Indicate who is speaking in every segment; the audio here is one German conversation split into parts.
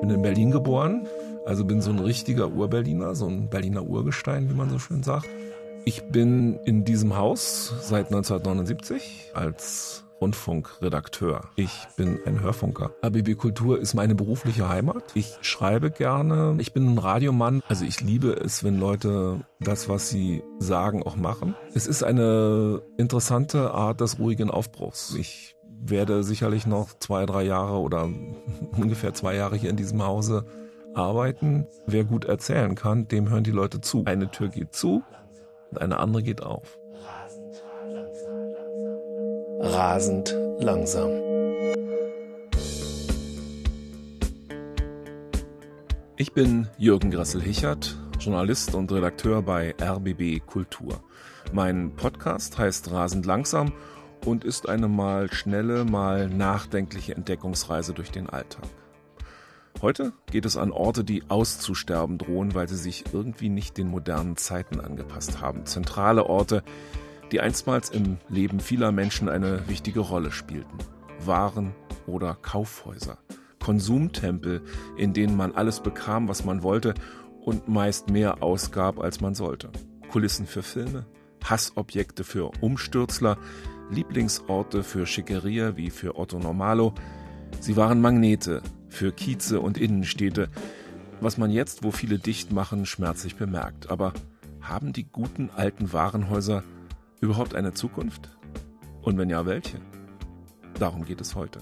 Speaker 1: bin in Berlin geboren, also bin so ein richtiger Urberliner, so ein Berliner Urgestein, wie man so schön sagt. Ich bin in diesem Haus seit 1979 als Rundfunkredakteur. Ich bin ein Hörfunker. ABB Kultur ist meine berufliche Heimat. Ich schreibe gerne. Ich bin ein Radiomann. Also ich liebe es, wenn Leute das, was sie sagen, auch machen. Es ist eine interessante Art des ruhigen Aufbruchs. Ich werde sicherlich noch zwei, drei Jahre oder ungefähr zwei Jahre hier in diesem Hause arbeiten. Wer gut erzählen kann, dem hören die Leute zu. Eine Tür geht zu und eine andere geht auf.
Speaker 2: Rasend langsam.
Speaker 1: Ich bin Jürgen Gressel-Hichert, Journalist und Redakteur bei RBB Kultur. Mein Podcast heißt Rasend langsam und ist eine mal schnelle, mal nachdenkliche Entdeckungsreise durch den Alltag. Heute geht es an Orte, die auszusterben drohen, weil sie sich irgendwie nicht den modernen Zeiten angepasst haben. Zentrale Orte, die einstmals im Leben vieler Menschen eine wichtige Rolle spielten. Waren oder Kaufhäuser. Konsumtempel, in denen man alles bekam, was man wollte und meist mehr ausgab, als man sollte. Kulissen für Filme, Hassobjekte für Umstürzler, Lieblingsorte für Schickeria wie für Otto Normalo. Sie waren Magnete für Kieze und Innenstädte, was man jetzt, wo viele dicht machen, schmerzlich bemerkt. Aber haben die guten alten Warenhäuser überhaupt eine Zukunft? Und wenn ja, welche? Darum geht es heute.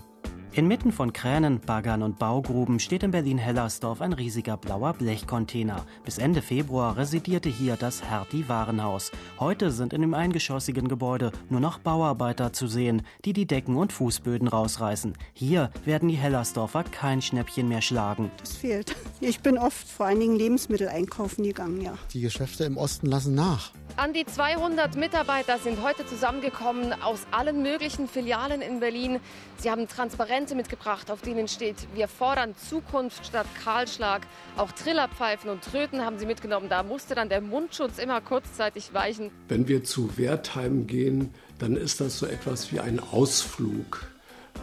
Speaker 3: Inmitten von Kränen, Baggern und Baugruben steht in Berlin-Hellersdorf ein riesiger blauer Blechcontainer. Bis Ende Februar residierte hier das Hertie-Warenhaus. Heute sind in dem eingeschossigen Gebäude nur noch Bauarbeiter zu sehen, die die Decken und Fußböden rausreißen. Hier werden die Hellersdorfer kein Schnäppchen mehr schlagen.
Speaker 4: Das fehlt. Ich bin oft vor allen Dingen Lebensmittel einkaufen gegangen, ja.
Speaker 5: Die Geschäfte im Osten lassen nach.
Speaker 6: An die 200 Mitarbeiter sind heute zusammengekommen aus allen möglichen Filialen in Berlin. Sie haben Transparente mitgebracht, auf denen steht, wir fordern Zukunft statt Kahlschlag. Auch Trillerpfeifen und Tröten haben sie mitgenommen. Da musste dann der Mundschutz immer kurzzeitig weichen.
Speaker 7: Wenn wir zu Wertheim gehen, dann ist das so etwas wie ein Ausflug,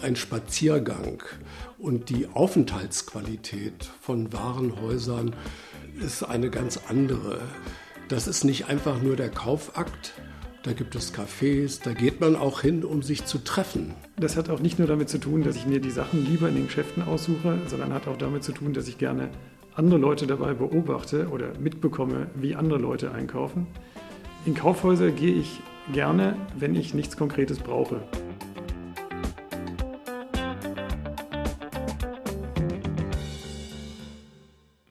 Speaker 7: ein Spaziergang. Und die Aufenthaltsqualität von Warenhäusern ist eine ganz andere. Das ist nicht einfach nur der Kaufakt. Da gibt es Cafés, da geht man auch hin, um sich zu treffen.
Speaker 8: Das hat auch nicht nur damit zu tun, dass ich mir die Sachen lieber in den Geschäften aussuche, sondern hat auch damit zu tun, dass ich gerne andere Leute dabei beobachte oder mitbekomme, wie andere Leute einkaufen. In Kaufhäuser gehe ich gerne, wenn ich nichts Konkretes brauche.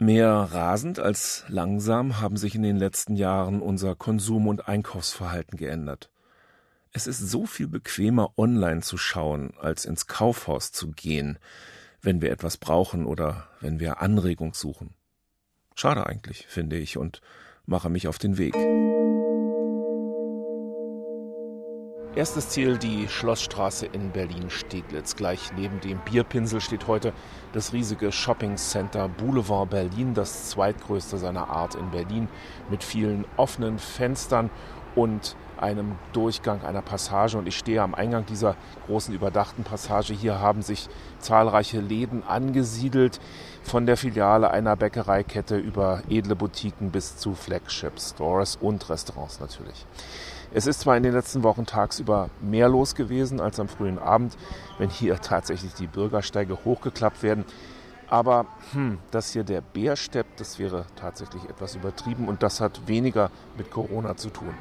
Speaker 1: Mehr rasend als langsam haben sich in den letzten Jahren unser Konsum- und Einkaufsverhalten geändert. Es ist so viel bequemer, online zu schauen, als ins Kaufhaus zu gehen, wenn wir etwas brauchen oder wenn wir Anregung suchen. Schade eigentlich, finde ich, und mache mich auf den Weg. Erstes Ziel die Schlossstraße in Berlin-Steglitz. Gleich neben dem Bierpinsel steht heute das riesige Shopping Center Boulevard Berlin, das zweitgrößte seiner Art in Berlin, mit vielen offenen Fenstern und einem Durchgang einer Passage. Und ich stehe am Eingang dieser großen überdachten Passage. Hier haben sich zahlreiche Läden angesiedelt, von der Filiale einer Bäckereikette über edle Boutiquen bis zu Flagship Stores und Restaurants natürlich. Es ist zwar in den letzten Wochen tagsüber mehr los gewesen als am frühen Abend, wenn hier tatsächlich die Bürgersteige hochgeklappt werden. Aber hm, dass hier der Bär steppt, das wäre tatsächlich etwas übertrieben und das hat weniger mit Corona zu tun.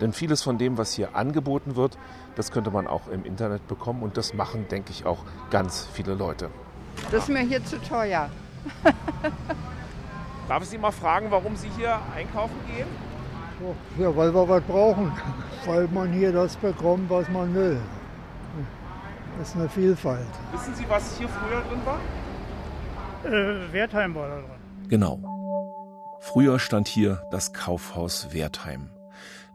Speaker 1: Denn vieles von dem, was hier angeboten wird, das könnte man auch im Internet bekommen und das machen, denke ich, auch ganz viele Leute.
Speaker 9: Das ist mir hier zu teuer.
Speaker 1: Darf ich Sie mal fragen, warum Sie hier einkaufen gehen?
Speaker 10: Ja, weil wir was brauchen. Weil man hier das bekommt, was man will. Das ist eine Vielfalt.
Speaker 1: Wissen Sie, was hier früher drin war?
Speaker 8: Äh, Wertheim war da drin.
Speaker 1: Genau. Früher stand hier das Kaufhaus Wertheim.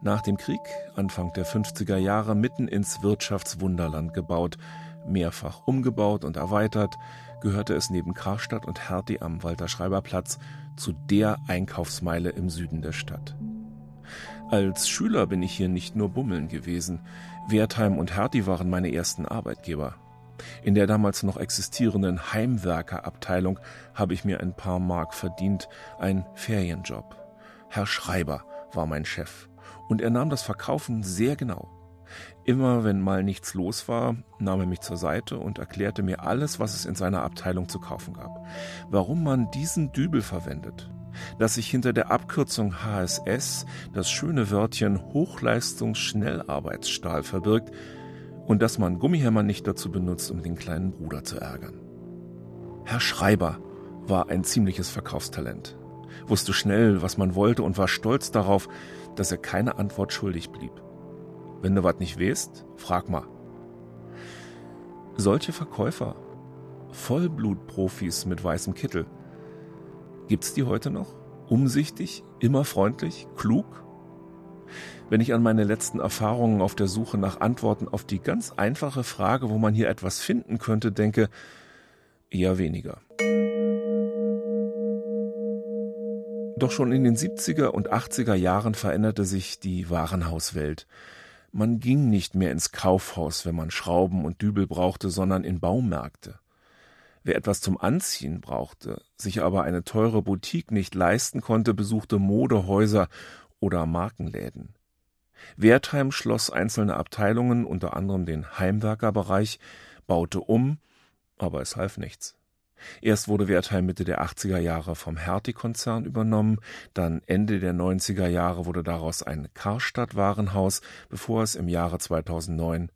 Speaker 1: Nach dem Krieg, Anfang der 50er Jahre, mitten ins Wirtschaftswunderland gebaut, mehrfach umgebaut und erweitert, gehörte es neben Karstadt und Hertie am Walter-Schreiber-Platz zu der Einkaufsmeile im Süden der Stadt. Als Schüler bin ich hier nicht nur bummeln gewesen. Wertheim und Hertie waren meine ersten Arbeitgeber. In der damals noch existierenden Heimwerkerabteilung habe ich mir ein paar Mark verdient, ein Ferienjob. Herr Schreiber war mein Chef und er nahm das Verkaufen sehr genau. Immer wenn mal nichts los war, nahm er mich zur Seite und erklärte mir alles, was es in seiner Abteilung zu kaufen gab. Warum man diesen Dübel verwendet, dass sich hinter der Abkürzung HSS das schöne Wörtchen Hochleistungsschnellarbeitsstahl verbirgt und dass man Gummihämmer nicht dazu benutzt, um den kleinen Bruder zu ärgern. Herr Schreiber war ein ziemliches Verkaufstalent, wusste schnell, was man wollte und war stolz darauf, dass er keine Antwort schuldig blieb. Wenn du was nicht weißt, frag mal. Solche Verkäufer, Vollblutprofis mit weißem Kittel, gibt's die heute noch? Umsichtig, immer freundlich, klug? Wenn ich an meine letzten Erfahrungen auf der Suche nach Antworten auf die ganz einfache Frage, wo man hier etwas finden könnte, denke, eher weniger. Doch schon in den 70er und 80er Jahren veränderte sich die Warenhauswelt. Man ging nicht mehr ins Kaufhaus, wenn man Schrauben und Dübel brauchte, sondern in Baumärkte. Wer etwas zum Anziehen brauchte, sich aber eine teure Boutique nicht leisten konnte, besuchte Modehäuser oder Markenläden. Wertheim schloss einzelne Abteilungen, unter anderem den Heimwerkerbereich, baute um, aber es half nichts. Erst wurde Wertheim Mitte der 80er Jahre vom Hertie-Konzern übernommen, dann Ende der 90er Jahre wurde daraus ein Karstadt-Warenhaus, bevor es im Jahre 2009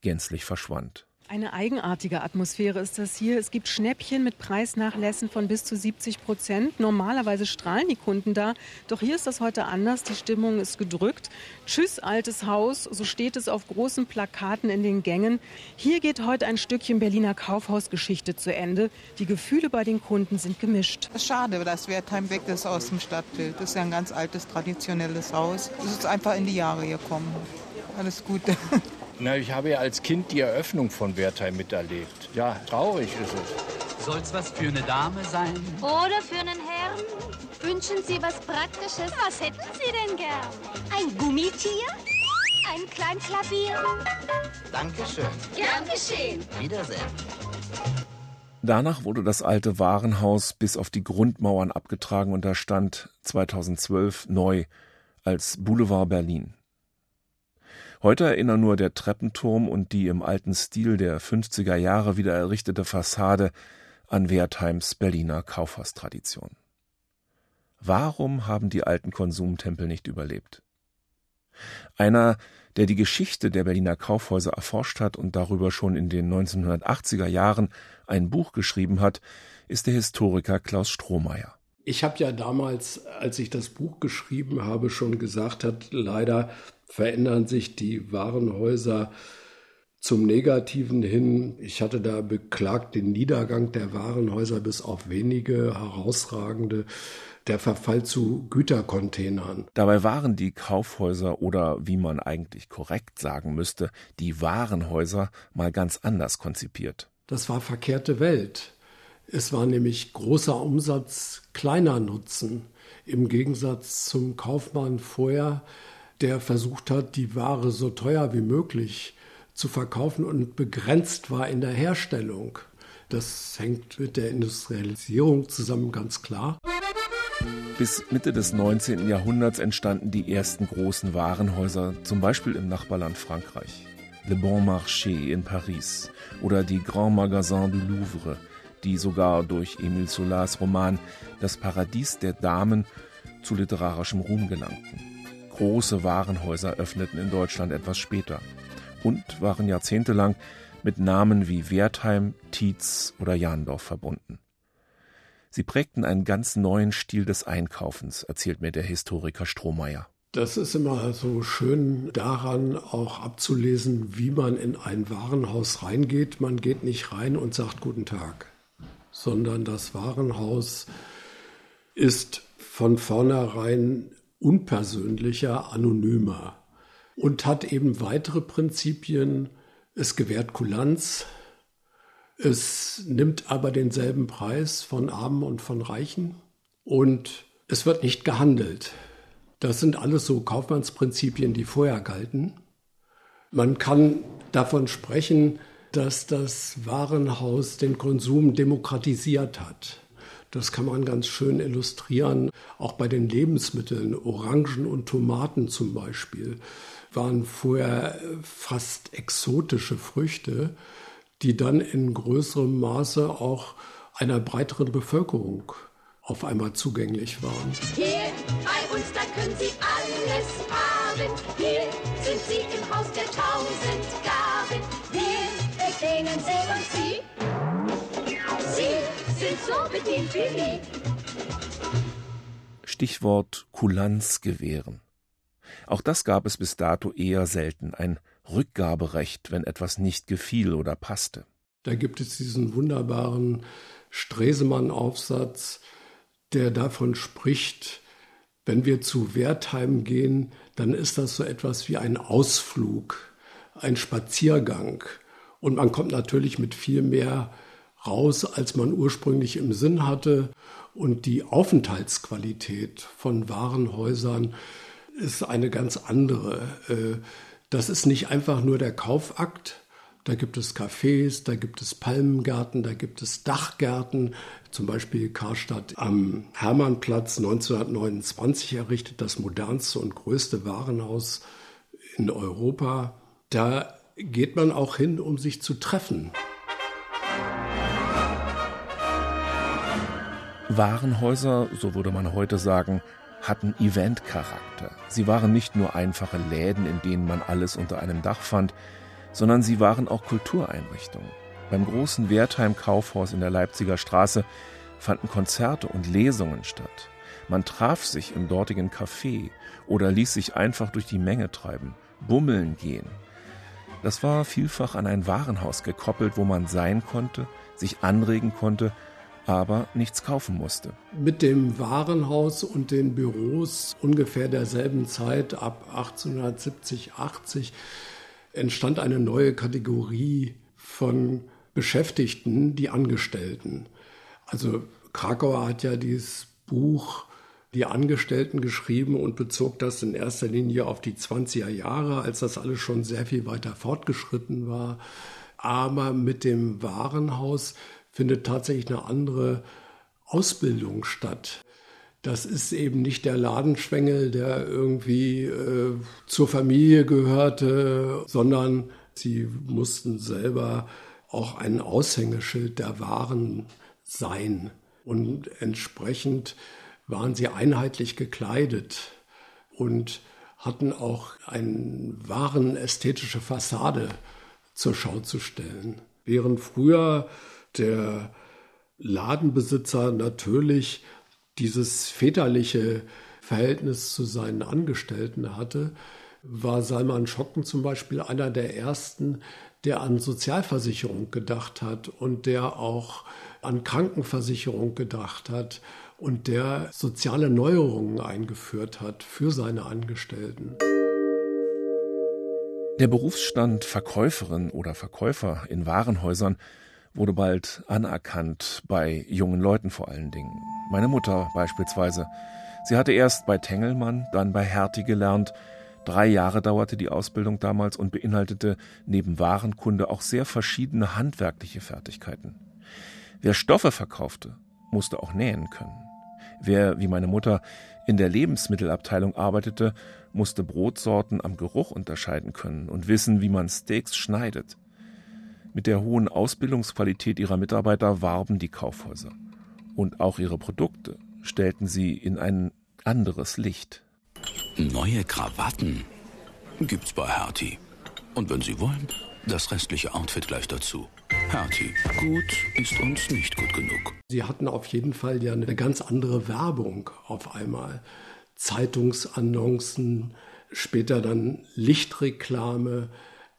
Speaker 1: gänzlich verschwand.
Speaker 11: Eine eigenartige Atmosphäre ist das hier. Es gibt Schnäppchen mit Preisnachlässen von bis zu 70 Prozent. Normalerweise strahlen die Kunden da. Doch hier ist das heute anders. Die Stimmung ist gedrückt. Tschüss, altes Haus. So steht es auf großen Plakaten in den Gängen. Hier geht heute ein Stückchen Berliner Kaufhausgeschichte zu Ende. Die Gefühle bei den Kunden sind gemischt.
Speaker 12: Schade, dass Wertheim weg ist aus dem Stadtbild. Das ist ja ein ganz altes, traditionelles Haus. Es ist einfach in die Jahre gekommen. Alles Gute.
Speaker 13: Na, ich habe ja als Kind die Eröffnung von Wertheim miterlebt. Ja, traurig ist es.
Speaker 14: Soll's was für eine Dame sein?
Speaker 15: Oder für einen Herrn? Wünschen Sie was Praktisches? Was hätten Sie denn gern? Ein Gummitier? Ein Kleinklavier?
Speaker 14: Dankeschön.
Speaker 15: Gern geschehen.
Speaker 14: Wiedersehen.
Speaker 1: Danach wurde das alte Warenhaus bis auf die Grundmauern abgetragen und da stand 2012 neu als Boulevard Berlin. Heute erinnern nur der Treppenturm und die im alten Stil der 50er Jahre wieder errichtete Fassade an Wertheims Berliner Kaufhaustradition. Warum haben die alten Konsumtempel nicht überlebt? Einer, der die Geschichte der Berliner Kaufhäuser erforscht hat und darüber schon in den 1980er Jahren ein Buch geschrieben hat, ist der Historiker Klaus Strohmeier.
Speaker 7: Ich habe ja damals, als ich das Buch geschrieben habe, schon gesagt, hat leider verändern sich die Warenhäuser zum Negativen hin. Ich hatte da beklagt den Niedergang der Warenhäuser bis auf wenige herausragende, der Verfall zu Gütercontainern.
Speaker 1: Dabei waren die Kaufhäuser oder wie man eigentlich korrekt sagen müsste, die Warenhäuser mal ganz anders konzipiert.
Speaker 7: Das war verkehrte Welt. Es war nämlich großer Umsatz, kleiner Nutzen. Im Gegensatz zum Kaufmann vorher, der versucht hat, die Ware so teuer wie möglich zu verkaufen und begrenzt war in der Herstellung. Das hängt mit der Industrialisierung zusammen, ganz klar.
Speaker 1: Bis Mitte des 19. Jahrhunderts entstanden die ersten großen Warenhäuser, zum Beispiel im Nachbarland Frankreich. Le Bon Marché in Paris oder die Grand Magasin du Louvre, die sogar durch Émile Solars Roman Das Paradies der Damen zu literarischem Ruhm gelangten. Große Warenhäuser öffneten in Deutschland etwas später und waren jahrzehntelang mit Namen wie Wertheim, Tietz oder Jahndorf verbunden. Sie prägten einen ganz neuen Stil des Einkaufens, erzählt mir der Historiker Strohmeier.
Speaker 7: Das ist immer so schön daran auch abzulesen, wie man in ein Warenhaus reingeht. Man geht nicht rein und sagt Guten Tag, sondern das Warenhaus ist von vornherein unpersönlicher, anonymer und hat eben weitere Prinzipien. Es gewährt Kulanz, es nimmt aber denselben Preis von Armen und von Reichen und es wird nicht gehandelt. Das sind alles so Kaufmannsprinzipien, die vorher galten. Man kann davon sprechen, dass das Warenhaus den Konsum demokratisiert hat. Das kann man ganz schön illustrieren. Auch bei den Lebensmitteln, Orangen und Tomaten zum Beispiel, waren vorher fast exotische Früchte, die dann in größerem Maße auch einer breiteren Bevölkerung auf einmal zugänglich waren.
Speaker 15: Hier bei uns, da können Sie alles haben. Hier sind Sie im Haus der tausend Gaben. Wir bedienen Sie und
Speaker 1: Stichwort Kulanz gewähren. Auch das gab es bis dato eher selten, ein Rückgaberecht, wenn etwas nicht gefiel oder passte.
Speaker 7: Da gibt es diesen wunderbaren Stresemann-Aufsatz, der davon spricht, wenn wir zu Wertheim gehen, dann ist das so etwas wie ein Ausflug, ein Spaziergang. Und man kommt natürlich mit viel mehr raus, als man ursprünglich im Sinn hatte. Und die Aufenthaltsqualität von Warenhäusern ist eine ganz andere. Äh, das ist nicht einfach nur der Kaufakt. Da gibt es Cafés, da gibt es Palmengärten, da gibt es Dachgärten. Zum Beispiel Karstadt am Hermannplatz 1929 errichtet, das modernste und größte Warenhaus in Europa. Da geht man auch hin, um sich zu treffen.
Speaker 1: Warenhäuser, so würde man heute sagen, hatten Eventcharakter. Sie waren nicht nur einfache Läden, in denen man alles unter einem Dach fand, sondern sie waren auch Kultureinrichtungen. Beim großen Wertheim Kaufhaus in der Leipziger Straße fanden Konzerte und Lesungen statt. Man traf sich im dortigen Café oder ließ sich einfach durch die Menge treiben, bummeln gehen. Das war vielfach an ein Warenhaus gekoppelt, wo man sein konnte, sich anregen konnte aber nichts kaufen musste.
Speaker 7: Mit dem Warenhaus und den Büros ungefähr derselben Zeit, ab 1870, 80, entstand eine neue Kategorie von Beschäftigten, die Angestellten. Also Krakauer hat ja dieses Buch Die Angestellten geschrieben und bezog das in erster Linie auf die 20er Jahre, als das alles schon sehr viel weiter fortgeschritten war. Aber mit dem Warenhaus findet tatsächlich eine andere Ausbildung statt. Das ist eben nicht der Ladenschwengel, der irgendwie äh, zur Familie gehörte, sondern sie mussten selber auch ein Aushängeschild der Waren sein. Und entsprechend waren sie einheitlich gekleidet und hatten auch eine wahren ästhetische Fassade zur Schau zu stellen. Während früher der Ladenbesitzer natürlich dieses väterliche Verhältnis zu seinen Angestellten hatte, war Salman Schocken zum Beispiel einer der ersten, der an Sozialversicherung gedacht hat und der auch an Krankenversicherung gedacht hat und der soziale Neuerungen eingeführt hat für seine Angestellten.
Speaker 1: Der Berufsstand Verkäuferin oder Verkäufer in Warenhäusern wurde bald anerkannt, bei jungen Leuten vor allen Dingen. Meine Mutter beispielsweise. Sie hatte erst bei Tengelmann, dann bei Hertie gelernt. Drei Jahre dauerte die Ausbildung damals und beinhaltete neben Warenkunde auch sehr verschiedene handwerkliche Fertigkeiten. Wer Stoffe verkaufte, musste auch nähen können. Wer, wie meine Mutter, in der Lebensmittelabteilung arbeitete, musste Brotsorten am Geruch unterscheiden können und wissen, wie man Steaks schneidet. Mit der hohen Ausbildungsqualität ihrer Mitarbeiter warben die Kaufhäuser. Und auch ihre Produkte stellten sie in ein anderes Licht.
Speaker 16: Neue Krawatten gibt's bei Hertie. Und wenn Sie wollen, das restliche Outfit gleich dazu. Hertie, gut ist uns nicht gut genug.
Speaker 7: Sie hatten auf jeden Fall ja eine ganz andere Werbung auf einmal. Zeitungsannoncen, später dann Lichtreklame,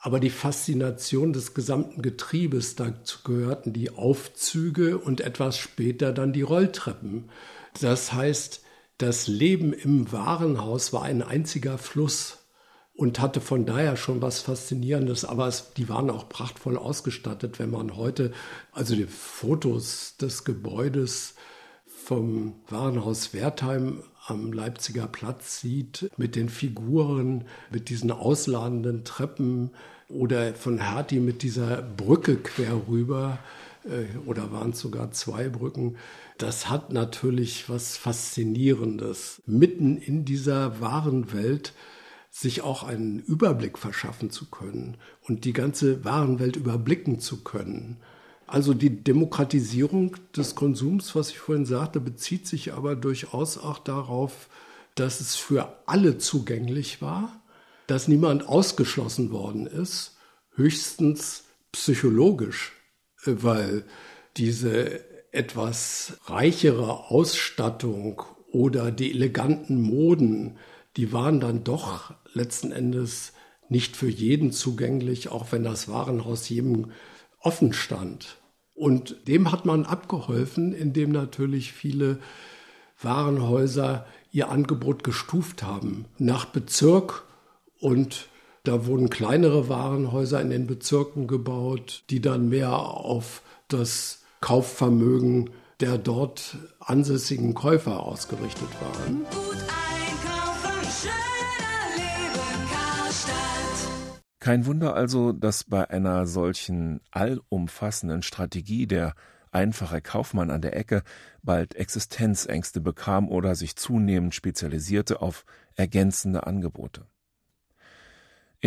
Speaker 7: aber die Faszination des gesamten Getriebes, dazu gehörten die Aufzüge und etwas später dann die Rolltreppen. Das heißt, das Leben im Warenhaus war ein einziger Fluss und hatte von daher schon was Faszinierendes, aber es, die waren auch prachtvoll ausgestattet, wenn man heute also die Fotos des Gebäudes vom Warenhaus Wertheim am Leipziger Platz sieht, mit den Figuren, mit diesen ausladenden Treppen, Oder von Hertie mit dieser Brücke quer rüber, äh, oder waren es sogar zwei Brücken. Das hat natürlich was Faszinierendes. Mitten in dieser wahren Welt sich auch einen Überblick verschaffen zu können und die ganze Warenwelt überblicken zu können. Also die Demokratisierung des Konsums, was ich vorhin sagte, bezieht sich aber durchaus auch darauf, dass es für alle zugänglich war, dass niemand ausgeschlossen worden ist, höchstens psychologisch, weil diese etwas reichere Ausstattung oder die eleganten Moden, die waren dann doch letzten Endes nicht für jeden zugänglich, auch wenn das Warenhaus jedem offen stand. Und dem hat man abgeholfen, indem natürlich viele Warenhäuser ihr Angebot gestuft haben nach Bezirk und da wurden kleinere Warenhäuser in den Bezirken gebaut, die dann mehr auf das Kaufvermögen der dort ansässigen Käufer ausgerichtet waren.
Speaker 1: Kein Wunder also, dass bei einer solchen allumfassenden Strategie der einfache Kaufmann an der Ecke bald Existenzängste bekam oder sich zunehmend spezialisierte auf ergänzende Angebote.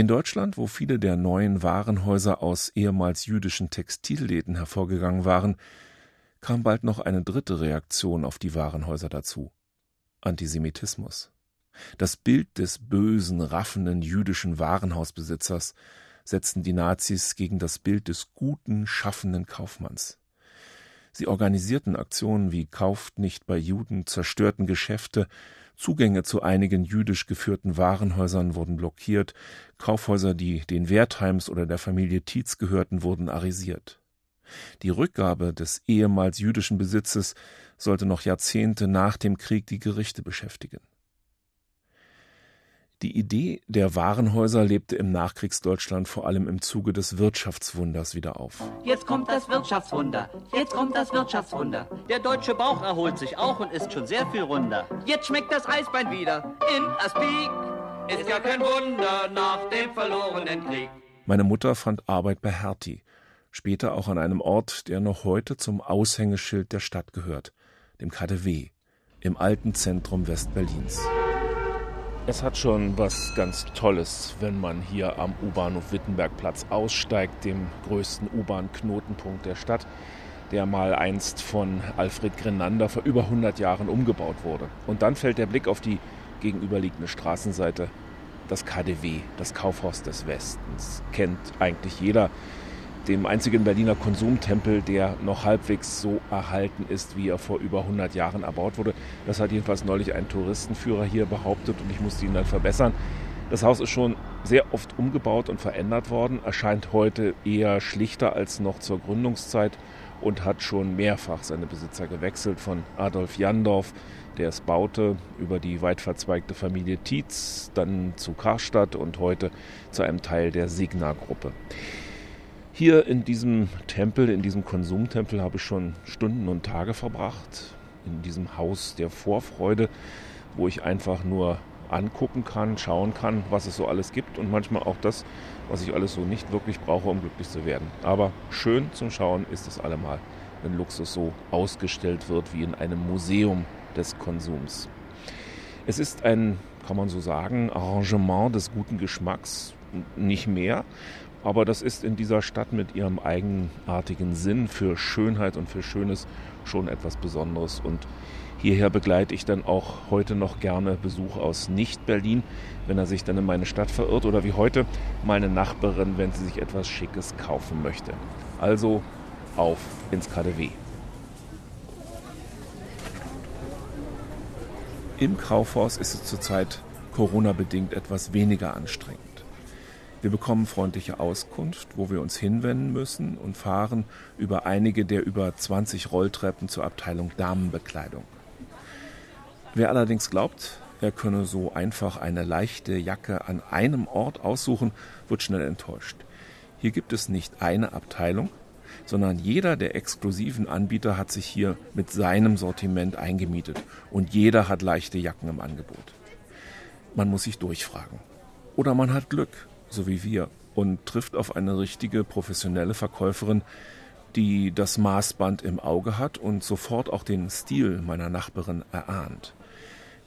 Speaker 1: In Deutschland, wo viele der neuen Warenhäuser aus ehemals jüdischen Textilläden hervorgegangen waren, kam bald noch eine dritte Reaktion auf die Warenhäuser dazu Antisemitismus. Das Bild des bösen, raffenden jüdischen Warenhausbesitzers setzten die Nazis gegen das Bild des guten, schaffenden Kaufmanns. Sie organisierten Aktionen wie Kauft nicht bei Juden, zerstörten Geschäfte, Zugänge zu einigen jüdisch geführten Warenhäusern wurden blockiert, Kaufhäuser, die den Wertheims oder der Familie Tietz gehörten, wurden arisiert. Die Rückgabe des ehemals jüdischen Besitzes sollte noch Jahrzehnte nach dem Krieg die Gerichte beschäftigen. Die Idee der Warenhäuser lebte im Nachkriegsdeutschland vor allem im Zuge des Wirtschaftswunders wieder auf.
Speaker 17: Jetzt kommt das Wirtschaftswunder. Jetzt kommt das Wirtschaftswunder. Der deutsche Bauch erholt sich auch und ist schon sehr viel runder. Jetzt schmeckt das Eisbein wieder in Aspik. Ist ja kein Wunder nach dem verlorenen Krieg.
Speaker 1: Meine Mutter fand Arbeit bei Hertie, später auch an einem Ort, der noch heute zum Aushängeschild der Stadt gehört, dem KDW, im alten Zentrum Westberlins. Es hat schon was ganz Tolles, wenn man hier am U-Bahnhof Wittenbergplatz aussteigt, dem größten U-Bahn-Knotenpunkt der Stadt, der mal einst von Alfred Grenander vor über 100 Jahren umgebaut wurde. Und dann fällt der Blick auf die gegenüberliegende Straßenseite, das KDW, das Kaufhaus des Westens. Kennt eigentlich jeder dem einzigen Berliner Konsumtempel, der noch halbwegs so erhalten ist, wie er vor über 100 Jahren erbaut wurde. Das hat jedenfalls neulich ein Touristenführer hier behauptet und ich musste ihn dann verbessern. Das Haus ist schon sehr oft umgebaut und verändert worden, erscheint heute eher schlichter als noch zur Gründungszeit und hat schon mehrfach seine Besitzer gewechselt, von Adolf Jandorf, der es baute, über die weit verzweigte Familie Tietz, dann zu Karstadt und heute zu einem Teil der Signa-Gruppe. Hier in diesem Tempel, in diesem Konsumtempel habe ich schon Stunden und Tage verbracht. In diesem Haus der Vorfreude, wo ich einfach nur angucken kann, schauen kann, was es so alles gibt und manchmal auch das, was ich alles so nicht wirklich brauche, um glücklich zu werden. Aber schön zum Schauen ist es allemal, wenn Luxus so ausgestellt wird wie in einem Museum des Konsums. Es ist ein, kann man so sagen, Arrangement des guten Geschmacks, nicht mehr. Aber das ist in dieser Stadt mit ihrem eigenartigen Sinn für Schönheit und für Schönes schon etwas Besonderes. Und hierher begleite ich dann auch heute noch gerne Besuch aus Nicht-Berlin, wenn er sich dann in meine Stadt verirrt oder wie heute meine Nachbarin, wenn sie sich etwas Schickes kaufen möchte. Also auf ins KDW. Im Kaufhaus ist es zurzeit Corona-bedingt etwas weniger anstrengend. Wir bekommen freundliche Auskunft, wo wir uns hinwenden müssen und fahren über einige der über 20 Rolltreppen zur Abteilung Damenbekleidung. Wer allerdings glaubt, er könne so einfach eine leichte Jacke an einem Ort aussuchen, wird schnell enttäuscht. Hier gibt es nicht eine Abteilung, sondern jeder der exklusiven Anbieter hat sich hier mit seinem Sortiment eingemietet und jeder hat leichte Jacken im Angebot. Man muss sich durchfragen. Oder man hat Glück so wie wir, und trifft auf eine richtige professionelle Verkäuferin, die das Maßband im Auge hat und sofort auch den Stil meiner Nachbarin erahnt.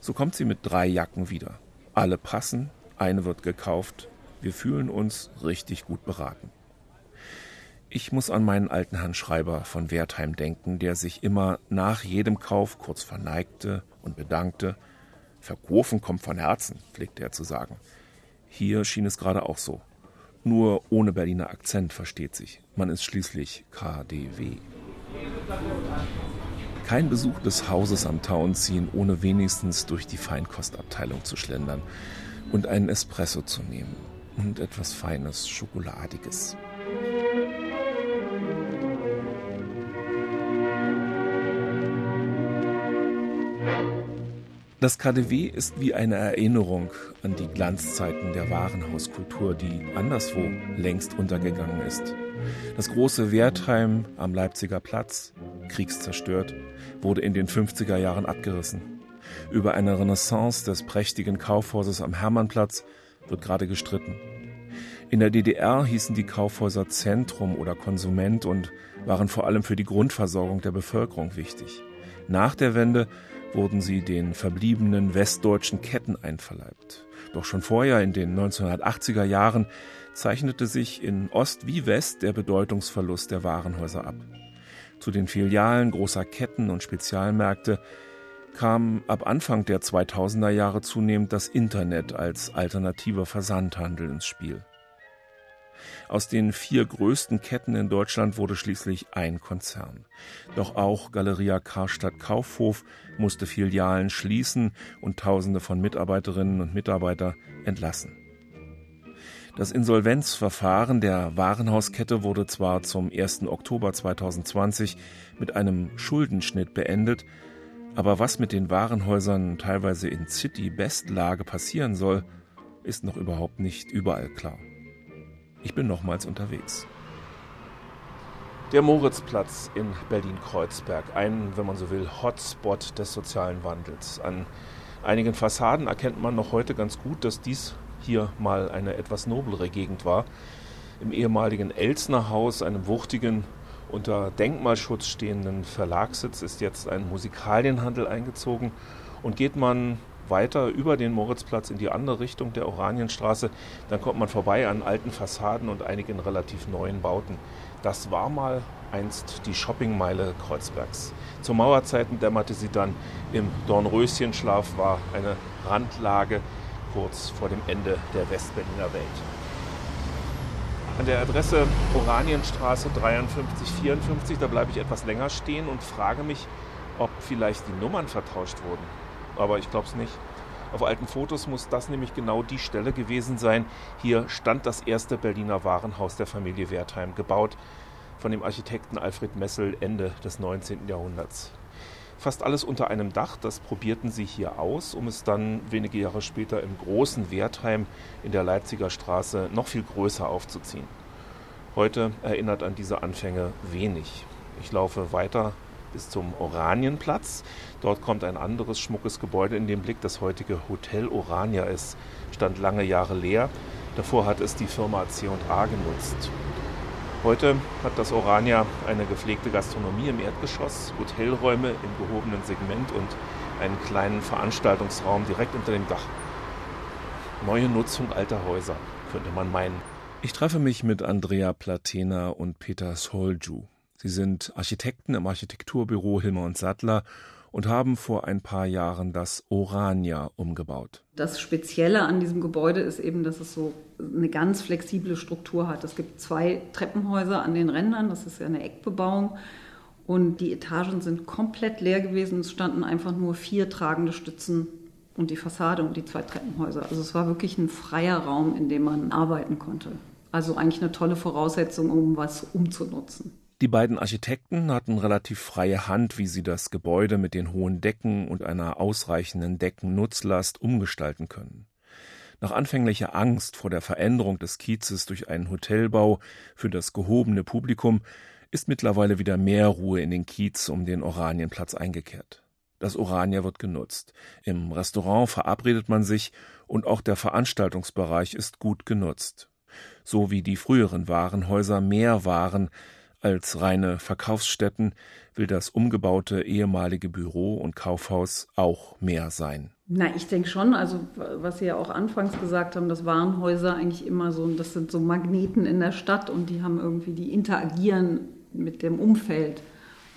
Speaker 1: So kommt sie mit drei Jacken wieder. Alle passen, eine wird gekauft. Wir fühlen uns richtig gut beraten. Ich muss an meinen alten Herrn Schreiber von Wertheim denken, der sich immer nach jedem Kauf kurz verneigte und bedankte. Verkaufen kommt von Herzen, pflegte er zu sagen. Hier schien es gerade auch so. Nur ohne Berliner Akzent versteht sich. Man ist schließlich KDW. Kein Besuch des Hauses am Town ziehen, ohne wenigstens durch die Feinkostabteilung zu schlendern und einen Espresso zu nehmen und etwas Feines, Schokoladiges. Das KDW ist wie eine Erinnerung an die Glanzzeiten der Warenhauskultur, die anderswo längst untergegangen ist. Das große Wertheim am Leipziger Platz, kriegszerstört, wurde in den 50er Jahren abgerissen. Über eine Renaissance des prächtigen Kaufhauses am Hermannplatz wird gerade gestritten. In der DDR hießen die Kaufhäuser Zentrum oder Konsument und waren vor allem für die Grundversorgung der Bevölkerung wichtig. Nach der Wende wurden sie den verbliebenen westdeutschen Ketten einverleibt. Doch schon vorher, in den 1980er Jahren, zeichnete sich in Ost wie West der Bedeutungsverlust der Warenhäuser ab. Zu den Filialen großer Ketten und Spezialmärkte kam ab Anfang der 2000er Jahre zunehmend das Internet als alternativer Versandhandel ins Spiel. Aus den vier größten Ketten in Deutschland wurde schließlich ein Konzern. Doch auch Galeria Karstadt Kaufhof musste Filialen schließen und Tausende von Mitarbeiterinnen und Mitarbeiter entlassen. Das Insolvenzverfahren der Warenhauskette wurde zwar zum 1. Oktober 2020 mit einem Schuldenschnitt beendet, aber was mit den Warenhäusern teilweise in City-Bestlage passieren soll, ist noch überhaupt nicht überall klar. Ich bin nochmals unterwegs. Der Moritzplatz in Berlin-Kreuzberg, ein, wenn man so will, Hotspot des sozialen Wandels. An einigen Fassaden erkennt man noch heute ganz gut, dass dies hier mal eine etwas noblere Gegend war. Im ehemaligen Elsner Haus, einem wuchtigen, unter Denkmalschutz stehenden Verlagssitz, ist jetzt ein Musikalienhandel eingezogen. Und geht man weiter über den Moritzplatz in die andere Richtung der Oranienstraße, dann kommt man vorbei an alten Fassaden und einigen relativ neuen Bauten. Das war mal einst die Shoppingmeile Kreuzbergs. Zu Mauerzeiten dämmerte sie dann im Dornröschenschlaf, war eine Randlage kurz vor dem Ende der Westberliner Welt. An der Adresse Oranienstraße 5354, da bleibe ich etwas länger stehen und frage mich, ob vielleicht die Nummern vertauscht wurden aber ich glaube es nicht. Auf alten Fotos muss das nämlich genau die Stelle gewesen sein. Hier stand das erste Berliner Warenhaus der Familie Wertheim, gebaut von dem Architekten Alfred Messel Ende des 19. Jahrhunderts. Fast alles unter einem Dach, das probierten sie hier aus, um es dann wenige Jahre später im großen Wertheim in der Leipziger Straße noch viel größer aufzuziehen. Heute erinnert an diese Anfänge wenig. Ich laufe weiter bis zum Oranienplatz. Dort kommt ein anderes schmuckes Gebäude in den Blick. Das heutige Hotel Orania ist, stand lange Jahre leer. Davor hat es die Firma C&A genutzt. Heute hat das Orania eine gepflegte Gastronomie im Erdgeschoss, Hotelräume im gehobenen Segment und einen kleinen Veranstaltungsraum direkt unter dem Dach. Neue Nutzung alter Häuser, könnte man meinen. Ich treffe mich mit Andrea Platena und Peter Solju. Sie sind Architekten im Architekturbüro Hilmer und Sattler und haben vor ein paar Jahren das Orania umgebaut.
Speaker 18: Das Spezielle an diesem Gebäude ist eben, dass es so eine ganz flexible Struktur hat. Es gibt zwei Treppenhäuser an den Rändern, das ist ja eine Eckbebauung. Und die Etagen sind komplett leer gewesen. Es standen einfach nur vier tragende Stützen und die Fassade und die zwei Treppenhäuser. Also es war wirklich ein freier Raum, in dem man arbeiten konnte. Also eigentlich eine tolle Voraussetzung, um was umzunutzen.
Speaker 1: Die beiden Architekten hatten relativ freie Hand, wie sie das Gebäude mit den hohen Decken und einer ausreichenden Deckennutzlast umgestalten können. Nach anfänglicher Angst vor der Veränderung des Kiezes durch einen Hotelbau für das gehobene Publikum ist mittlerweile wieder mehr Ruhe in den Kiez um den Oranienplatz eingekehrt. Das Orania wird genutzt. Im Restaurant verabredet man sich und auch der Veranstaltungsbereich ist gut genutzt. So wie die früheren Warenhäuser mehr waren als reine Verkaufsstätten, will das umgebaute ehemalige Büro und Kaufhaus auch mehr sein.
Speaker 18: Na, ich denke schon, also was Sie ja auch anfangs gesagt haben, dass Warenhäuser eigentlich immer so, das sind so Magneten in der Stadt und die haben irgendwie, die interagieren mit dem Umfeld.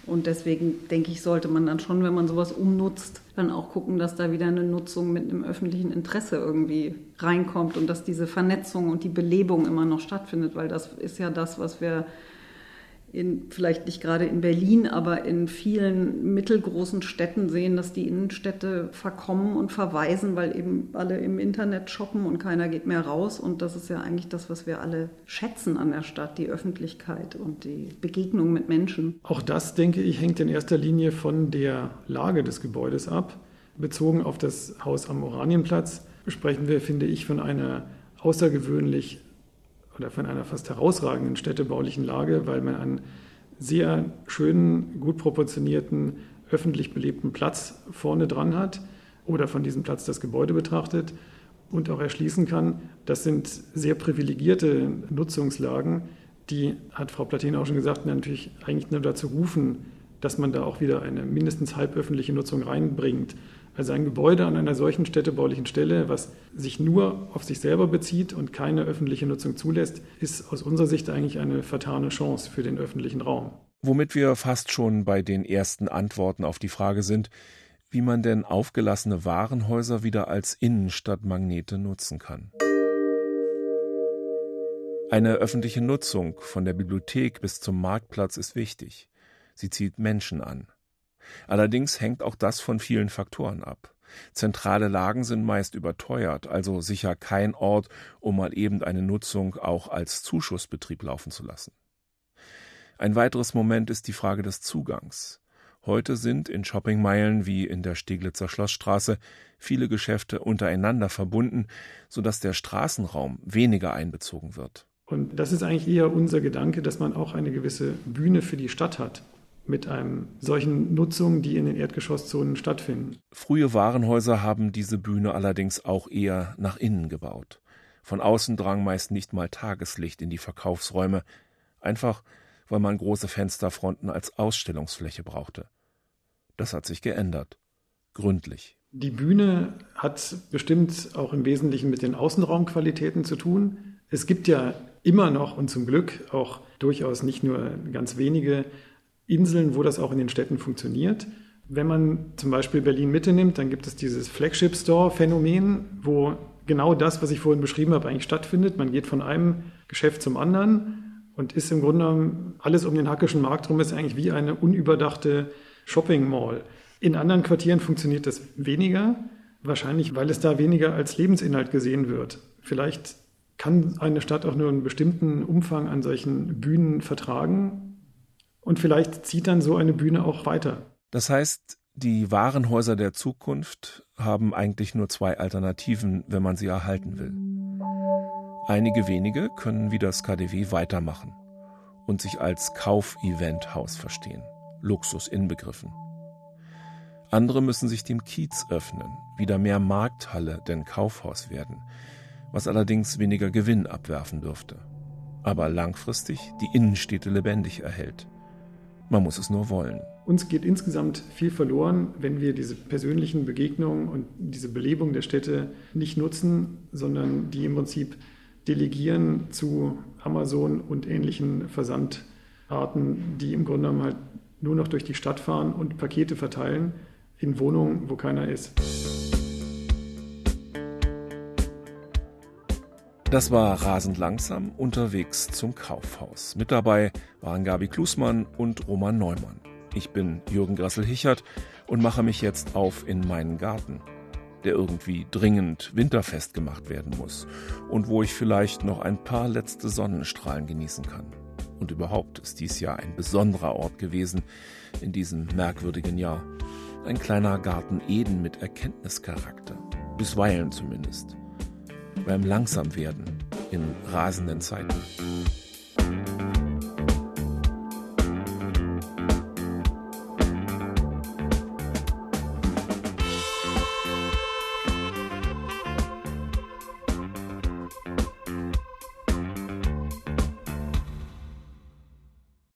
Speaker 18: Und deswegen denke ich, sollte man dann schon, wenn man sowas umnutzt, dann auch gucken, dass da wieder eine Nutzung mit einem öffentlichen Interesse irgendwie reinkommt und dass diese Vernetzung und die Belebung immer noch stattfindet, weil das ist ja das, was wir in, vielleicht nicht gerade in Berlin, aber in vielen mittelgroßen Städten sehen, dass die Innenstädte verkommen und verweisen, weil eben alle im Internet shoppen und keiner geht mehr raus. Und das ist ja eigentlich das, was wir alle schätzen an der Stadt, die Öffentlichkeit und die Begegnung mit Menschen.
Speaker 8: Auch das, denke ich, hängt in erster Linie von der Lage des Gebäudes ab. Bezogen auf das Haus am Oranienplatz sprechen wir, finde ich, von einer außergewöhnlich oder von einer fast herausragenden städtebaulichen Lage, weil man einen sehr schönen, gut proportionierten, öffentlich belebten Platz vorne dran hat oder von diesem Platz das Gebäude betrachtet und auch erschließen kann. Das sind sehr privilegierte Nutzungslagen, die, hat Frau Platin auch schon gesagt, natürlich eigentlich nur dazu rufen, dass man da auch wieder eine mindestens halböffentliche Nutzung reinbringt. Also ein Gebäude an einer solchen städtebaulichen Stelle, was sich nur auf sich selber bezieht und keine öffentliche Nutzung zulässt, ist aus unserer Sicht eigentlich eine vertane Chance für den öffentlichen Raum.
Speaker 1: Womit wir fast schon bei den ersten Antworten auf die Frage sind, wie man denn aufgelassene Warenhäuser wieder als Innenstadtmagnete nutzen kann. Eine öffentliche Nutzung von der Bibliothek bis zum Marktplatz ist wichtig. Sie zieht Menschen an. Allerdings hängt auch das von vielen Faktoren ab. Zentrale Lagen sind meist überteuert, also sicher kein Ort, um mal eben eine Nutzung auch als Zuschussbetrieb laufen zu lassen. Ein weiteres Moment ist die Frage des Zugangs. Heute sind in Shoppingmeilen wie in der Steglitzer Schlossstraße viele Geschäfte untereinander verbunden, sodass der Straßenraum weniger einbezogen wird.
Speaker 8: Und das ist eigentlich eher unser Gedanke, dass man auch eine gewisse Bühne für die Stadt hat mit einem solchen Nutzung, die in den Erdgeschosszonen stattfinden.
Speaker 1: Frühe Warenhäuser haben diese Bühne allerdings auch eher nach innen gebaut. Von außen drang meist nicht mal Tageslicht in die Verkaufsräume, einfach weil man große Fensterfronten als Ausstellungsfläche brauchte. Das hat sich geändert. Gründlich.
Speaker 8: Die Bühne hat bestimmt auch im Wesentlichen mit den Außenraumqualitäten zu tun. Es gibt ja immer noch und zum Glück auch durchaus nicht nur ganz wenige Inseln, wo das auch in den Städten funktioniert. Wenn man zum Beispiel Berlin Mitte nimmt, dann gibt es dieses Flagship Store-Phänomen, wo genau das, was ich vorhin beschrieben habe, eigentlich stattfindet. Man geht von einem Geschäft zum anderen und ist im Grunde genommen alles um den Hackischen Markt rum ist eigentlich wie eine unüberdachte Shopping Mall. In anderen Quartieren funktioniert das weniger, wahrscheinlich weil es da weniger als Lebensinhalt gesehen wird. Vielleicht kann eine Stadt auch nur einen bestimmten Umfang an solchen Bühnen vertragen und vielleicht zieht dann so eine Bühne auch weiter.
Speaker 1: Das heißt, die Warenhäuser der Zukunft haben eigentlich nur zwei Alternativen, wenn man sie erhalten will. Einige wenige können wie das KDW weitermachen und sich als Kaufeventhaus verstehen, Luxus inbegriffen. Andere müssen sich dem Kiez öffnen, wieder mehr Markthalle denn Kaufhaus werden, was allerdings weniger Gewinn abwerfen dürfte, aber langfristig die Innenstädte lebendig erhält. Man muss es nur wollen.
Speaker 8: Uns geht insgesamt viel verloren, wenn wir diese persönlichen Begegnungen und diese Belebung der Städte nicht nutzen, sondern die im Prinzip delegieren zu Amazon und ähnlichen Versandarten, die im Grunde genommen halt nur noch durch die Stadt fahren und Pakete verteilen in Wohnungen, wo keiner ist.
Speaker 1: Das war rasend langsam unterwegs zum Kaufhaus. Mit dabei waren Gabi Klusmann und Roman Neumann. Ich bin Jürgen Grassel-Hichert und mache mich jetzt auf in meinen Garten, der irgendwie dringend winterfest gemacht werden muss und wo ich vielleicht noch ein paar letzte Sonnenstrahlen genießen kann. Und überhaupt ist dies Jahr ein besonderer Ort gewesen in diesem merkwürdigen Jahr. Ein kleiner Garten Eden mit Erkenntnischarakter. Bisweilen zumindest beim Langsamwerden in rasenden Zeiten.